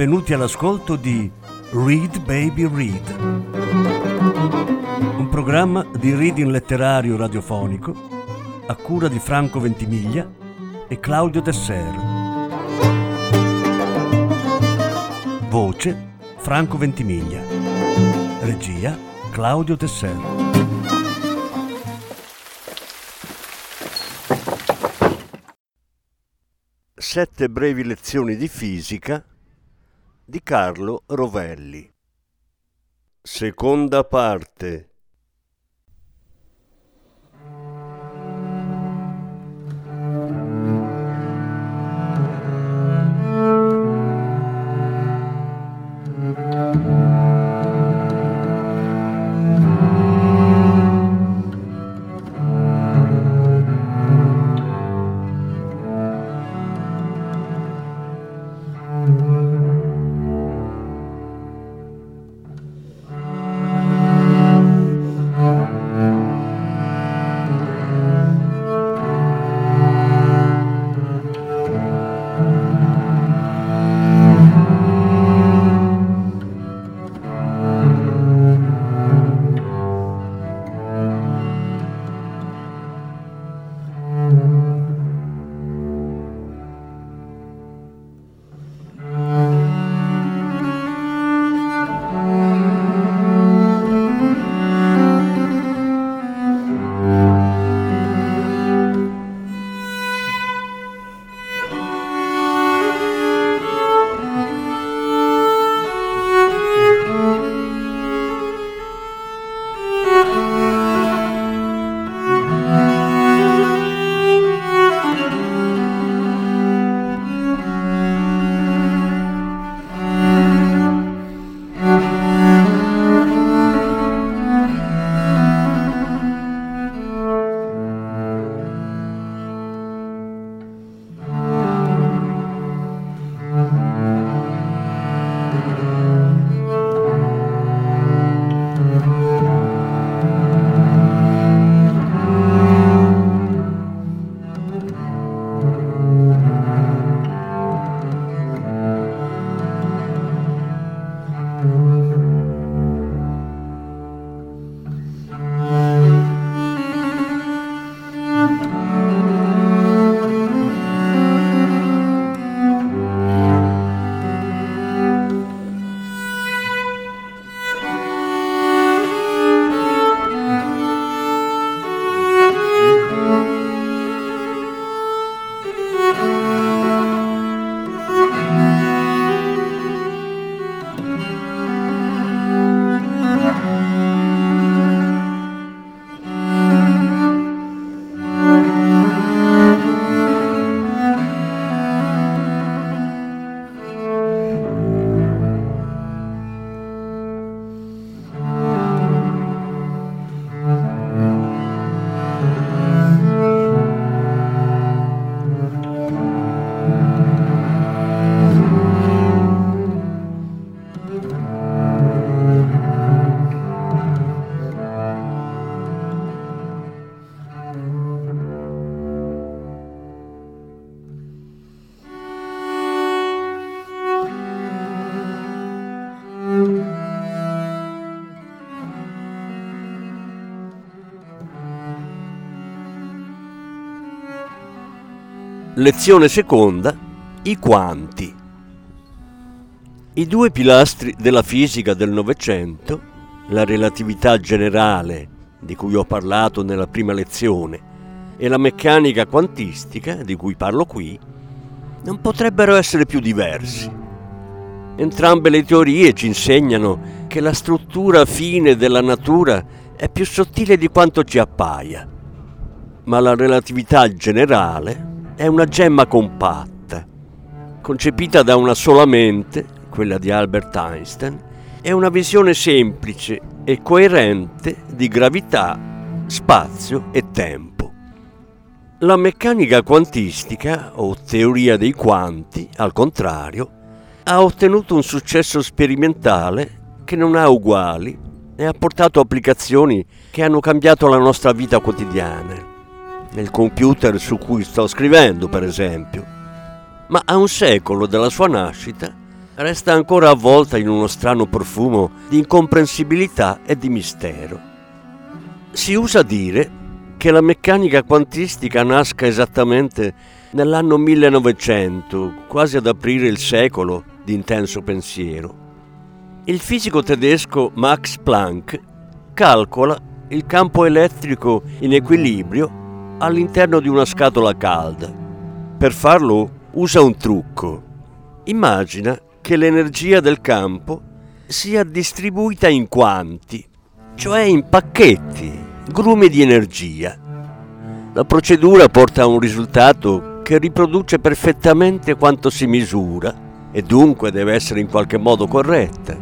benvenuti all'ascolto di Read Baby Read, un programma di reading letterario radiofonico a cura di Franco Ventimiglia e Claudio Desser. Voce Franco Ventimiglia. Regia Claudio Desser. Sette brevi lezioni di fisica di Carlo Rovelli. Seconda parte. Lezione seconda. I quanti. I due pilastri della fisica del Novecento, la relatività generale, di cui ho parlato nella prima lezione, e la meccanica quantistica, di cui parlo qui, non potrebbero essere più diversi. Entrambe le teorie ci insegnano che la struttura fine della natura è più sottile di quanto ci appaia, ma la relatività generale è una gemma compatta, concepita da una sola mente, quella di Albert Einstein, è una visione semplice e coerente di gravità, spazio e tempo. La meccanica quantistica, o teoria dei quanti, al contrario, ha ottenuto un successo sperimentale che non ha uguali e ha portato applicazioni che hanno cambiato la nostra vita quotidiana nel computer su cui sto scrivendo, per esempio. Ma a un secolo dalla sua nascita resta ancora avvolta in uno strano profumo di incomprensibilità e di mistero. Si usa dire che la meccanica quantistica nasca esattamente nell'anno 1900, quasi ad aprire il secolo di intenso pensiero. Il fisico tedesco Max Planck calcola il campo elettrico in equilibrio all'interno di una scatola calda. Per farlo usa un trucco. Immagina che l'energia del campo sia distribuita in quanti, cioè in pacchetti, grumi di energia. La procedura porta a un risultato che riproduce perfettamente quanto si misura e dunque deve essere in qualche modo corretta,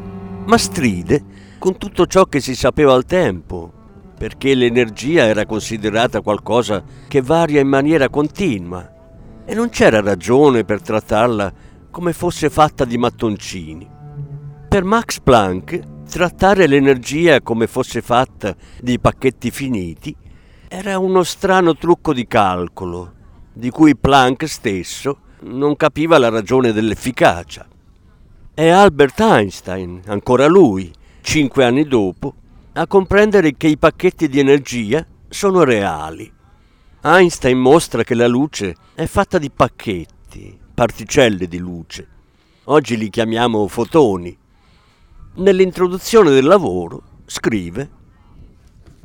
ma stride con tutto ciò che si sapeva al tempo, perché l'energia era considerata qualcosa che varia in maniera continua e non c'era ragione per trattarla come fosse fatta di mattoncini. Per Max Planck, trattare l'energia come fosse fatta di pacchetti finiti era uno strano trucco di calcolo, di cui Planck stesso non capiva la ragione dell'efficacia. È Albert Einstein, ancora lui, cinque anni dopo, a comprendere che i pacchetti di energia sono reali. Einstein mostra che la luce è fatta di pacchetti, particelle di luce. Oggi li chiamiamo fotoni. Nell'introduzione del lavoro scrive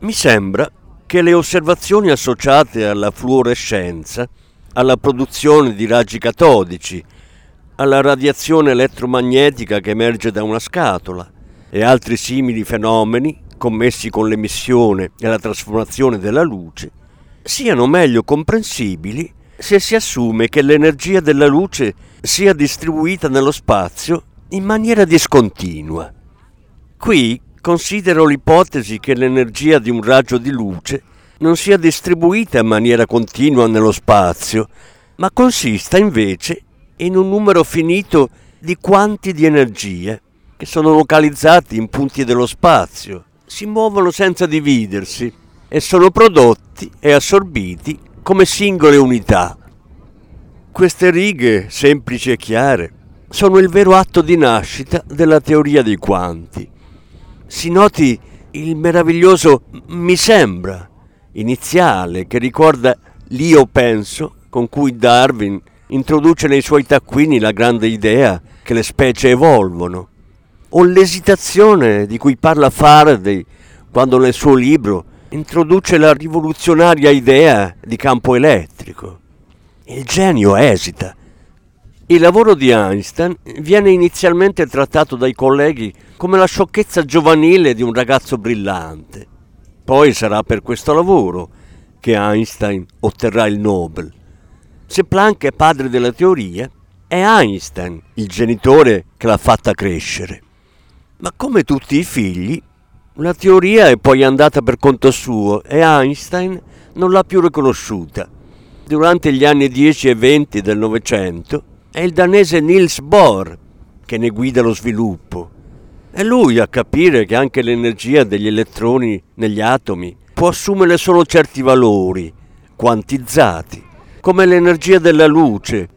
Mi sembra che le osservazioni associate alla fluorescenza, alla produzione di raggi catodici, alla radiazione elettromagnetica che emerge da una scatola e altri simili fenomeni commessi con l'emissione e la trasformazione della luce, siano meglio comprensibili se si assume che l'energia della luce sia distribuita nello spazio in maniera discontinua. Qui considero l'ipotesi che l'energia di un raggio di luce non sia distribuita in maniera continua nello spazio, ma consista invece in un numero finito di quanti di energie che sono localizzati in punti dello spazio, si muovono senza dividersi e sono prodotti e assorbiti come singole unità. Queste righe, semplici e chiare, sono il vero atto di nascita della teoria dei quanti. Si noti il meraviglioso mi sembra iniziale che ricorda l'io penso con cui Darwin introduce nei suoi taccuini la grande idea che le specie evolvono, o l'esitazione di cui parla Faraday quando nel suo libro introduce la rivoluzionaria idea di campo elettrico. Il genio esita. Il lavoro di Einstein viene inizialmente trattato dai colleghi come la sciocchezza giovanile di un ragazzo brillante. Poi sarà per questo lavoro che Einstein otterrà il Nobel. Se Planck è padre della teoria, è Einstein il genitore che l'ha fatta crescere. Ma come tutti i figli, la teoria è poi andata per conto suo e Einstein non l'ha più riconosciuta. Durante gli anni 10 e 20 del Novecento è il danese Niels Bohr che ne guida lo sviluppo. È lui a capire che anche l'energia degli elettroni negli atomi può assumere solo certi valori, quantizzati, come l'energia della luce,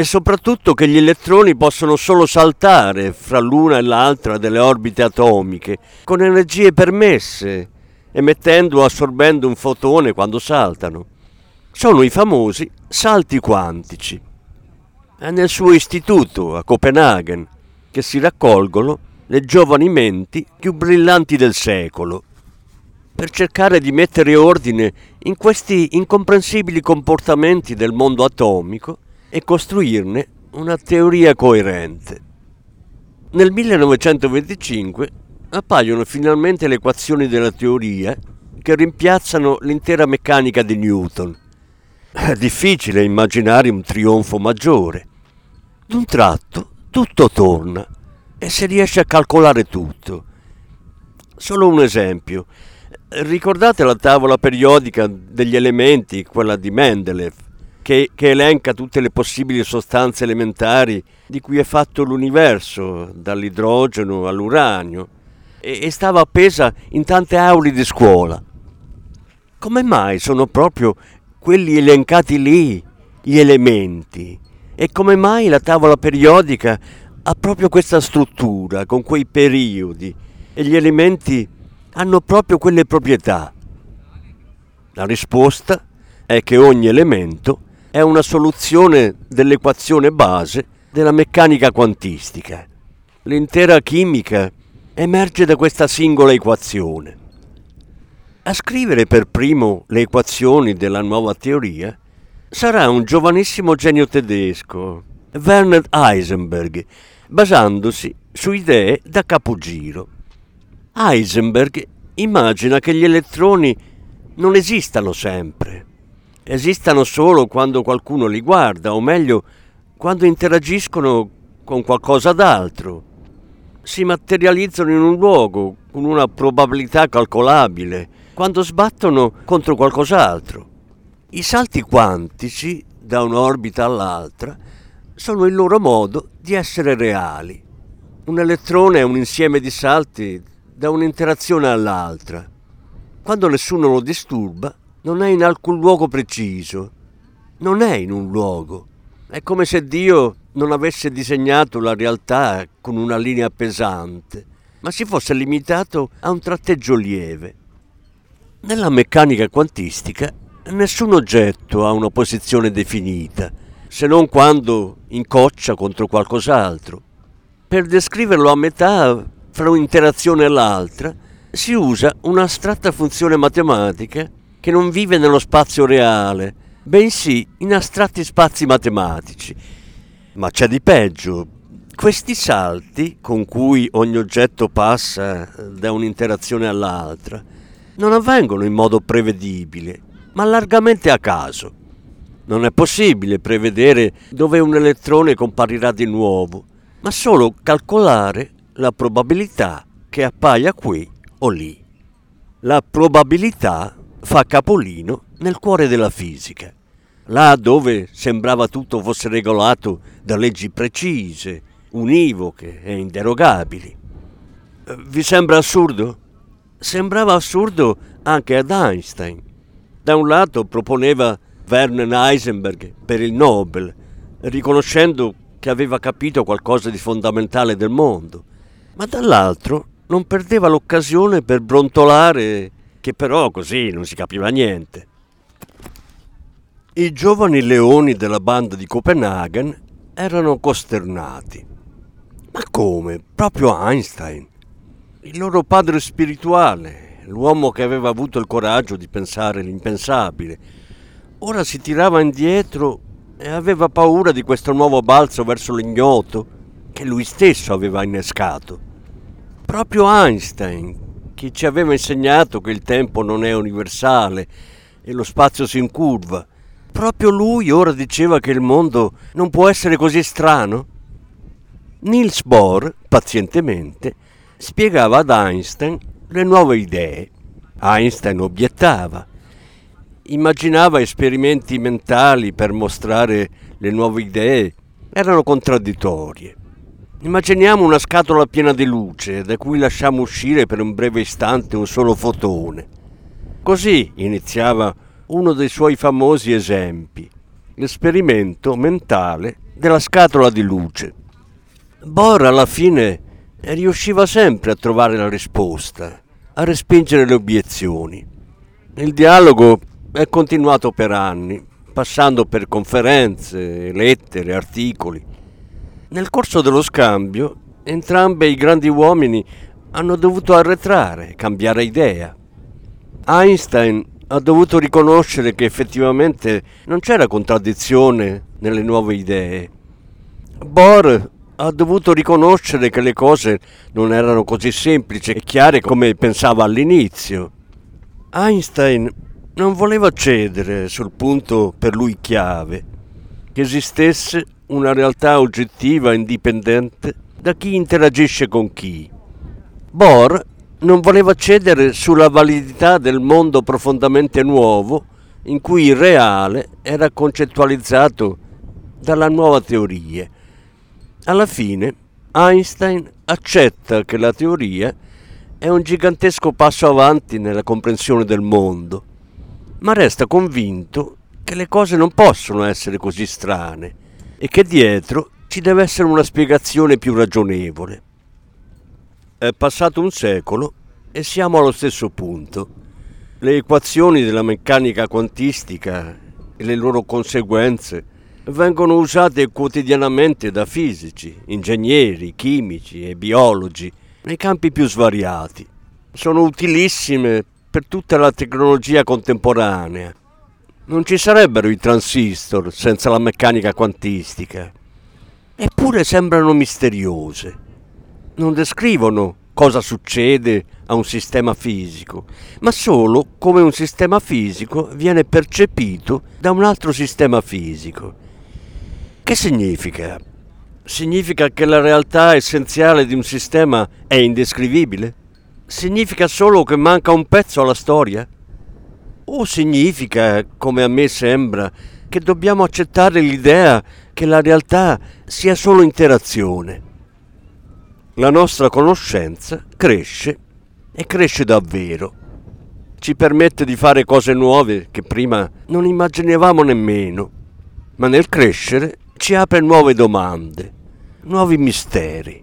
e soprattutto che gli elettroni possono solo saltare fra l'una e l'altra delle orbite atomiche con energie permesse, emettendo o assorbendo un fotone quando saltano. Sono i famosi salti quantici. È nel suo istituto a Copenaghen che si raccolgono le giovani menti più brillanti del secolo per cercare di mettere ordine in questi incomprensibili comportamenti del mondo atomico e costruirne una teoria coerente. Nel 1925 appaiono finalmente le equazioni della teoria che rimpiazzano l'intera meccanica di Newton. È difficile immaginare un trionfo maggiore. D'un tratto tutto torna e si riesce a calcolare tutto. Solo un esempio. Ricordate la tavola periodica degli elementi, quella di Mendeleev? Che, che, elenca tutte le possibili sostanze elementari di cui è fatto l'universo, dall'idrogeno all'uranio, e, e stava appesa in tante aule di scuola. Come mai sono proprio quelli elencati lì gli elementi? E come mai la tavola periodica ha proprio questa struttura, con quei periodi, e gli elementi hanno proprio quelle proprietà. La risposta è che ogni elemento è una soluzione dell'equazione base della meccanica quantistica. L'intera chimica emerge da questa singola equazione. A scrivere per primo le equazioni della nuova teoria sarà un giovanissimo genio tedesco, Werner Heisenberg, basandosi su idee da capogiro. Heisenberg immagina che gli elettroni non esistano sempre, esistano solo quando qualcuno li guarda, o meglio, quando interagiscono con qualcosa d'altro. Si materializzano in un luogo con una probabilità calcolabile, quando sbattono contro qualcos'altro. I salti quantici da un'orbita all'altra sono il loro modo di essere reali. Un elettrone è un insieme di salti da un'interazione all'altra. Quando nessuno lo disturba, non è in alcun luogo preciso, non è in un luogo. È come se Dio non avesse disegnato la realtà con una linea pesante, ma si fosse limitato a un tratteggio lieve. Nella meccanica quantistica nessun oggetto ha una posizione definita, se non quando incoccia contro qualcos'altro. Per descriverlo a metà fra un'interazione e l'altra si usa un'astratta funzione matematica che non vive nello spazio reale, bensì in astratti spazi matematici. Ma c'è di peggio. Questi salti con cui ogni oggetto passa da un'interazione all'altra non avvengono in modo prevedibile, ma largamente a caso. Non è possibile prevedere dove un elettrone comparirà di nuovo, ma solo calcolare la probabilità che appaia qui o lì. La probabilità fa capolino nel cuore della fisica, là dove sembrava tutto fosse regolato da leggi precise, univoche e inderogabili. Vi sembra assurdo? Sembrava assurdo anche ad Einstein. Da un lato proponeva Werner Heisenberg per il Nobel, riconoscendo che aveva capito qualcosa di fondamentale del mondo, ma dall'altro non perdeva l'occasione per brontolare che però così non si capiva niente. I giovani leoni della banda di Copenaghen erano costernati. Ma come? Proprio Einstein, il loro padre spirituale, l'uomo che aveva avuto il coraggio di pensare l'impensabile, Ora si tirava indietro e aveva paura di questo nuovo balzo verso l'ignoto che lui stesso aveva innescato. Proprio Einstein, che ci aveva insegnato che il tempo non è universale e lo spazio si incurva, proprio lui ora diceva che il mondo non può essere così strano? Niels Bohr, pazientemente, spiegava ad Einstein le nuove idee. Einstein obiettava immaginava esperimenti mentali per mostrare le nuove idee, erano contraddittorie. Immaginiamo una scatola piena di luce da cui lasciamo uscire per un breve istante un solo fotone. Così iniziava uno dei suoi famosi esempi, l'esperimento mentale della scatola di luce. Bohr alla fine riusciva sempre a trovare la risposta, a respingere le obiezioni. Il dialogo è continuato per anni, passando per conferenze, lettere, articoli. Nel corso dello scambio, entrambi i grandi uomini hanno dovuto arretrare, cambiare idea. Einstein ha dovuto riconoscere che effettivamente non c'era contraddizione nelle nuove idee. Bohr ha dovuto riconoscere che le cose non erano così semplici e chiare come pensava all'inizio. Einstein non voleva cedere sul punto per lui chiave, che esistesse una realtà oggettiva indipendente da chi interagisce con chi. Bohr non voleva cedere sulla validità del mondo profondamente nuovo in cui il reale era concettualizzato dalla nuova teoria. Alla fine Einstein accetta che la teoria è un gigantesco passo avanti nella comprensione del mondo ma resta convinto che le cose non possono essere così strane e che dietro ci deve essere una spiegazione più ragionevole. È passato un secolo e siamo allo stesso punto. Le equazioni della meccanica quantistica e le loro conseguenze vengono usate quotidianamente da fisici, ingegneri, chimici e biologi nei campi più svariati. Sono utilissime per tutta la tecnologia contemporanea. Non ci sarebbero i transistor senza la meccanica quantistica. Eppure sembrano misteriose. Non descrivono cosa succede a un sistema fisico, ma solo come un sistema fisico viene percepito da un altro sistema fisico. Che significa? Significa che la realtà essenziale di un sistema è indescrivibile? Significa solo che manca un pezzo alla storia? O significa, come a me sembra, che dobbiamo accettare l'idea che la realtà sia solo interazione? La nostra conoscenza cresce e cresce davvero. Ci permette di fare cose nuove che prima non immaginavamo nemmeno, ma nel crescere ci apre nuove domande, nuovi misteri.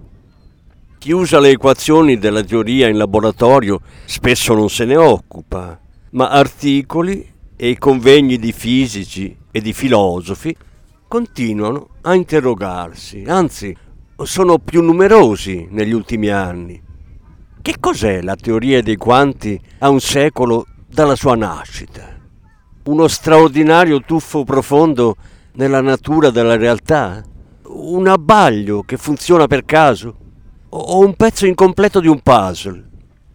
Chi usa le equazioni della teoria in laboratorio spesso non se ne occupa, ma articoli e convegni di fisici e di filosofi continuano a interrogarsi, anzi sono più numerosi negli ultimi anni. Che cos'è la teoria dei quanti a un secolo dalla sua nascita? Uno straordinario tuffo profondo nella natura della realtà? Un abbaglio che funziona per caso? O un pezzo incompleto di un puzzle?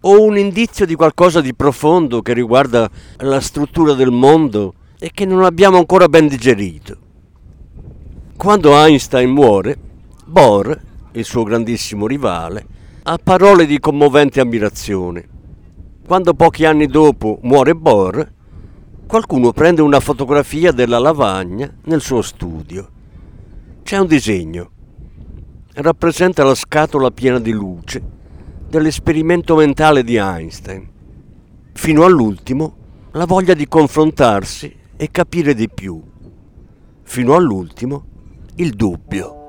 O un indizio di qualcosa di profondo che riguarda la struttura del mondo e che non abbiamo ancora ben digerito? Quando Einstein muore, Bohr, il suo grandissimo rivale, ha parole di commovente ammirazione. Quando pochi anni dopo muore Bohr, qualcuno prende una fotografia della lavagna nel suo studio. C'è un disegno. Rappresenta la scatola piena di luce dell'esperimento mentale di Einstein. Fino all'ultimo la voglia di confrontarsi e capire di più. Fino all'ultimo il dubbio.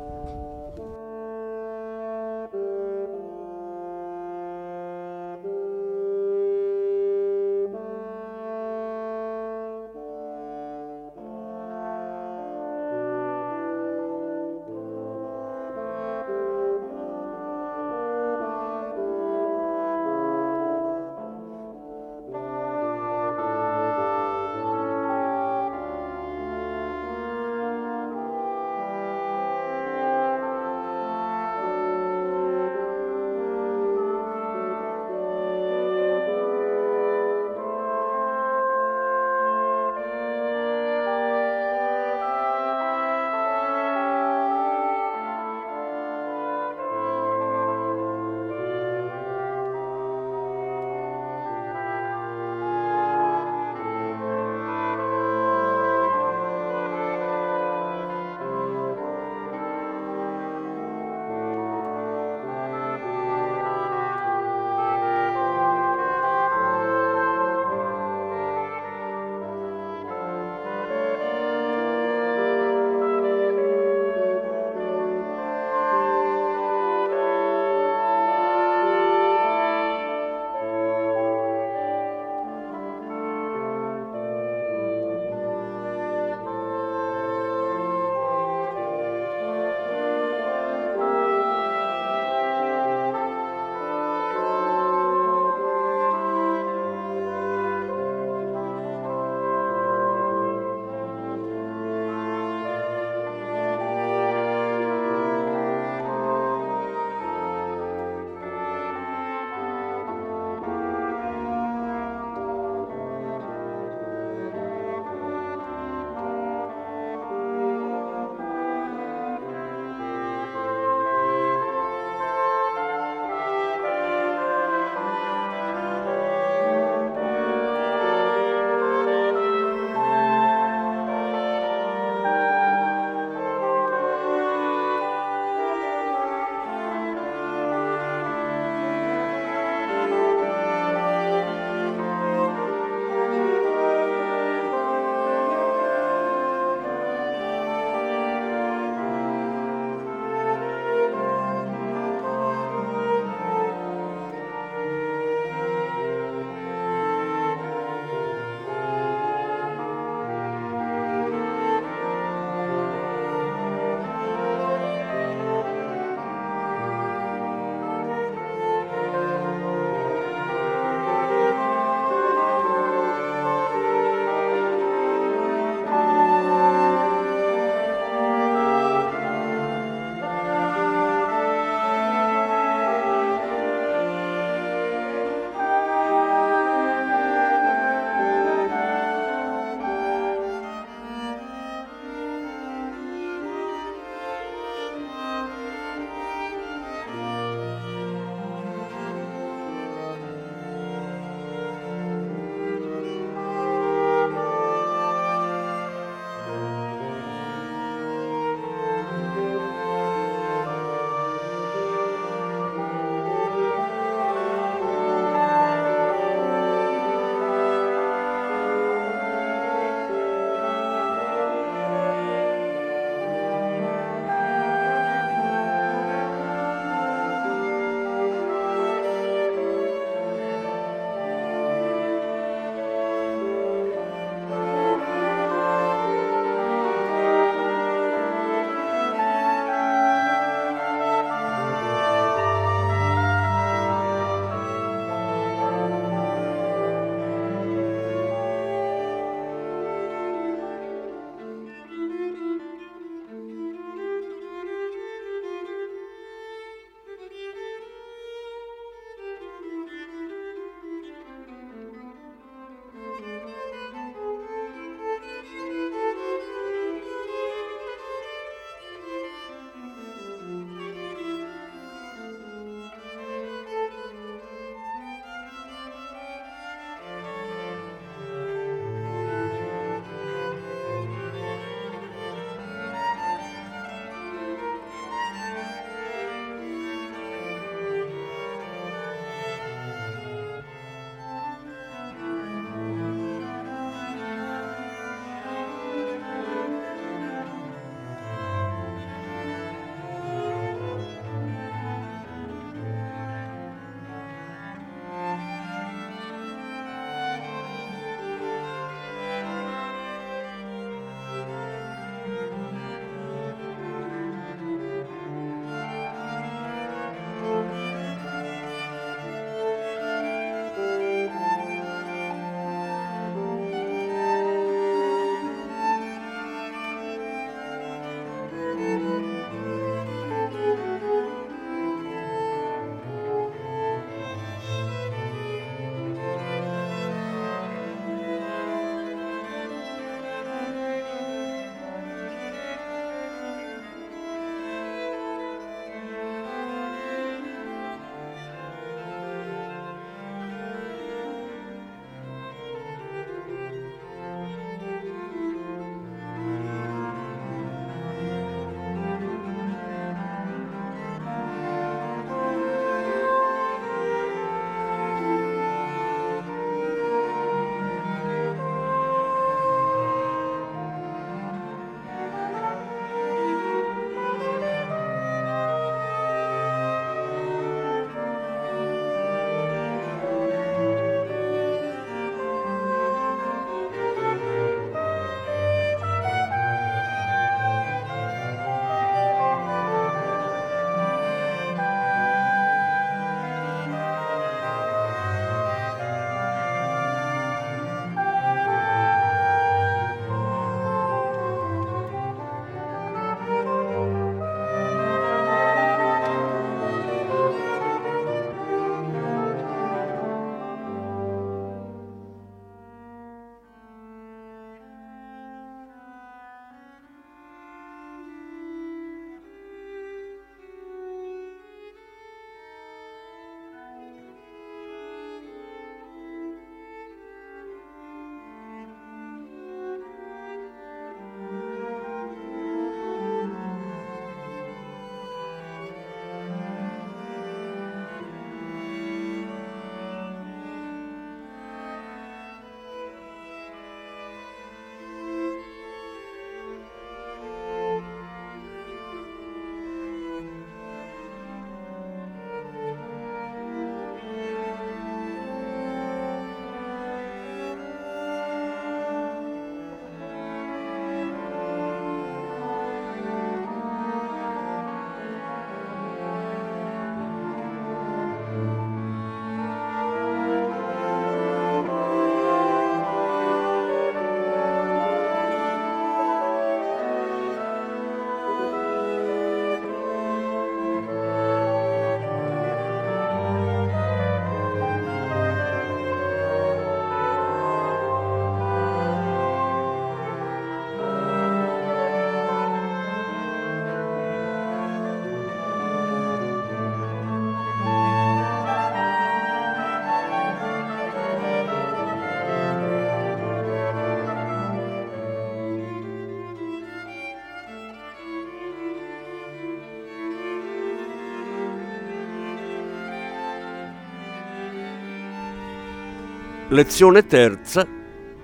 Lezione terza.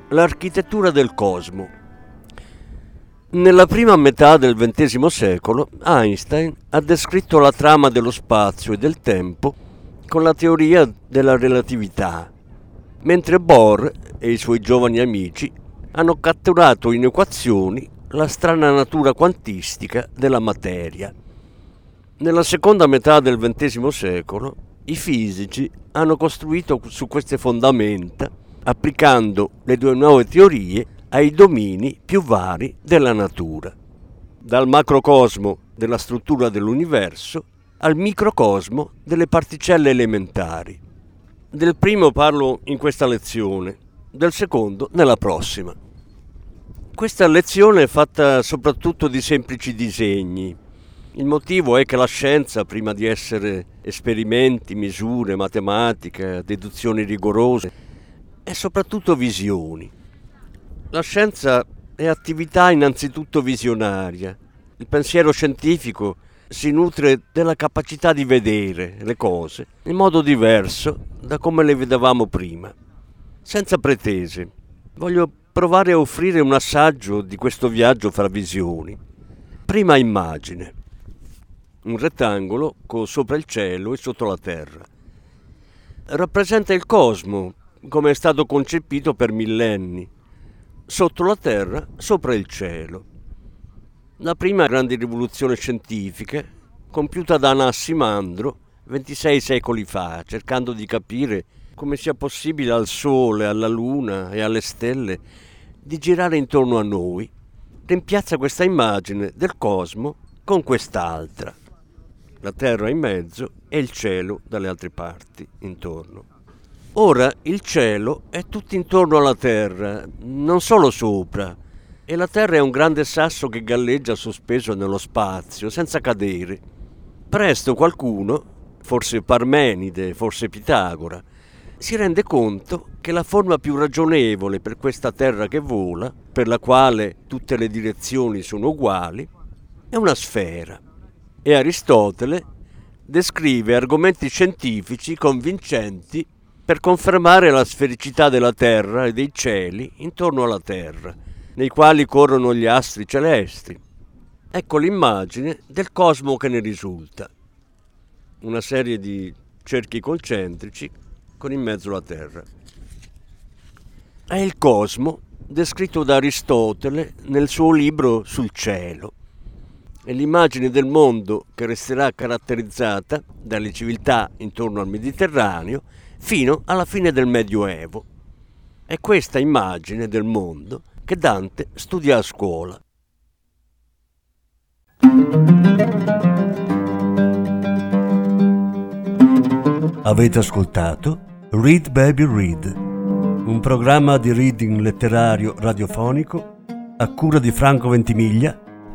L'architettura del cosmo. Nella prima metà del XX secolo Einstein ha descritto la trama dello spazio e del tempo con la teoria della relatività, mentre Bohr e i suoi giovani amici hanno catturato in equazioni la strana natura quantistica della materia. Nella seconda metà del XX secolo i fisici hanno costruito su queste fondamenta, applicando le due nuove teorie ai domini più vari della natura, dal macrocosmo della struttura dell'universo al microcosmo delle particelle elementari. Del primo parlo in questa lezione, del secondo nella prossima. Questa lezione è fatta soprattutto di semplici disegni, il motivo è che la scienza, prima di essere esperimenti, misure, matematica, deduzioni rigorose, è soprattutto visioni. La scienza è attività innanzitutto visionaria. Il pensiero scientifico si nutre della capacità di vedere le cose in modo diverso da come le vedevamo prima. Senza pretese, voglio provare a offrire un assaggio di questo viaggio fra visioni. Prima immagine un rettangolo sopra il cielo e sotto la terra. Rappresenta il cosmo come è stato concepito per millenni, sotto la terra, sopra il cielo. La prima grande rivoluzione scientifica, compiuta da Anassimandro 26 secoli fa, cercando di capire come sia possibile al Sole, alla Luna e alle stelle di girare intorno a noi, rimpiazza questa immagine del cosmo con quest'altra la terra in mezzo e il cielo dalle altre parti intorno. Ora il cielo è tutto intorno alla terra, non solo sopra, e la terra è un grande sasso che galleggia sospeso nello spazio, senza cadere. Presto qualcuno, forse Parmenide, forse Pitagora, si rende conto che la forma più ragionevole per questa terra che vola, per la quale tutte le direzioni sono uguali, è una sfera e Aristotele descrive argomenti scientifici convincenti per confermare la sfericità della Terra e dei cieli intorno alla Terra, nei quali corrono gli astri celesti. Ecco l'immagine del cosmo che ne risulta. Una serie di cerchi concentrici con in mezzo la Terra. È il cosmo descritto da Aristotele nel suo libro sul cielo è l'immagine del mondo che resterà caratterizzata dalle civiltà intorno al Mediterraneo fino alla fine del Medioevo. È questa immagine del mondo che Dante studia a scuola. Avete ascoltato Read Baby Read, un programma di reading letterario radiofonico a cura di Franco Ventimiglia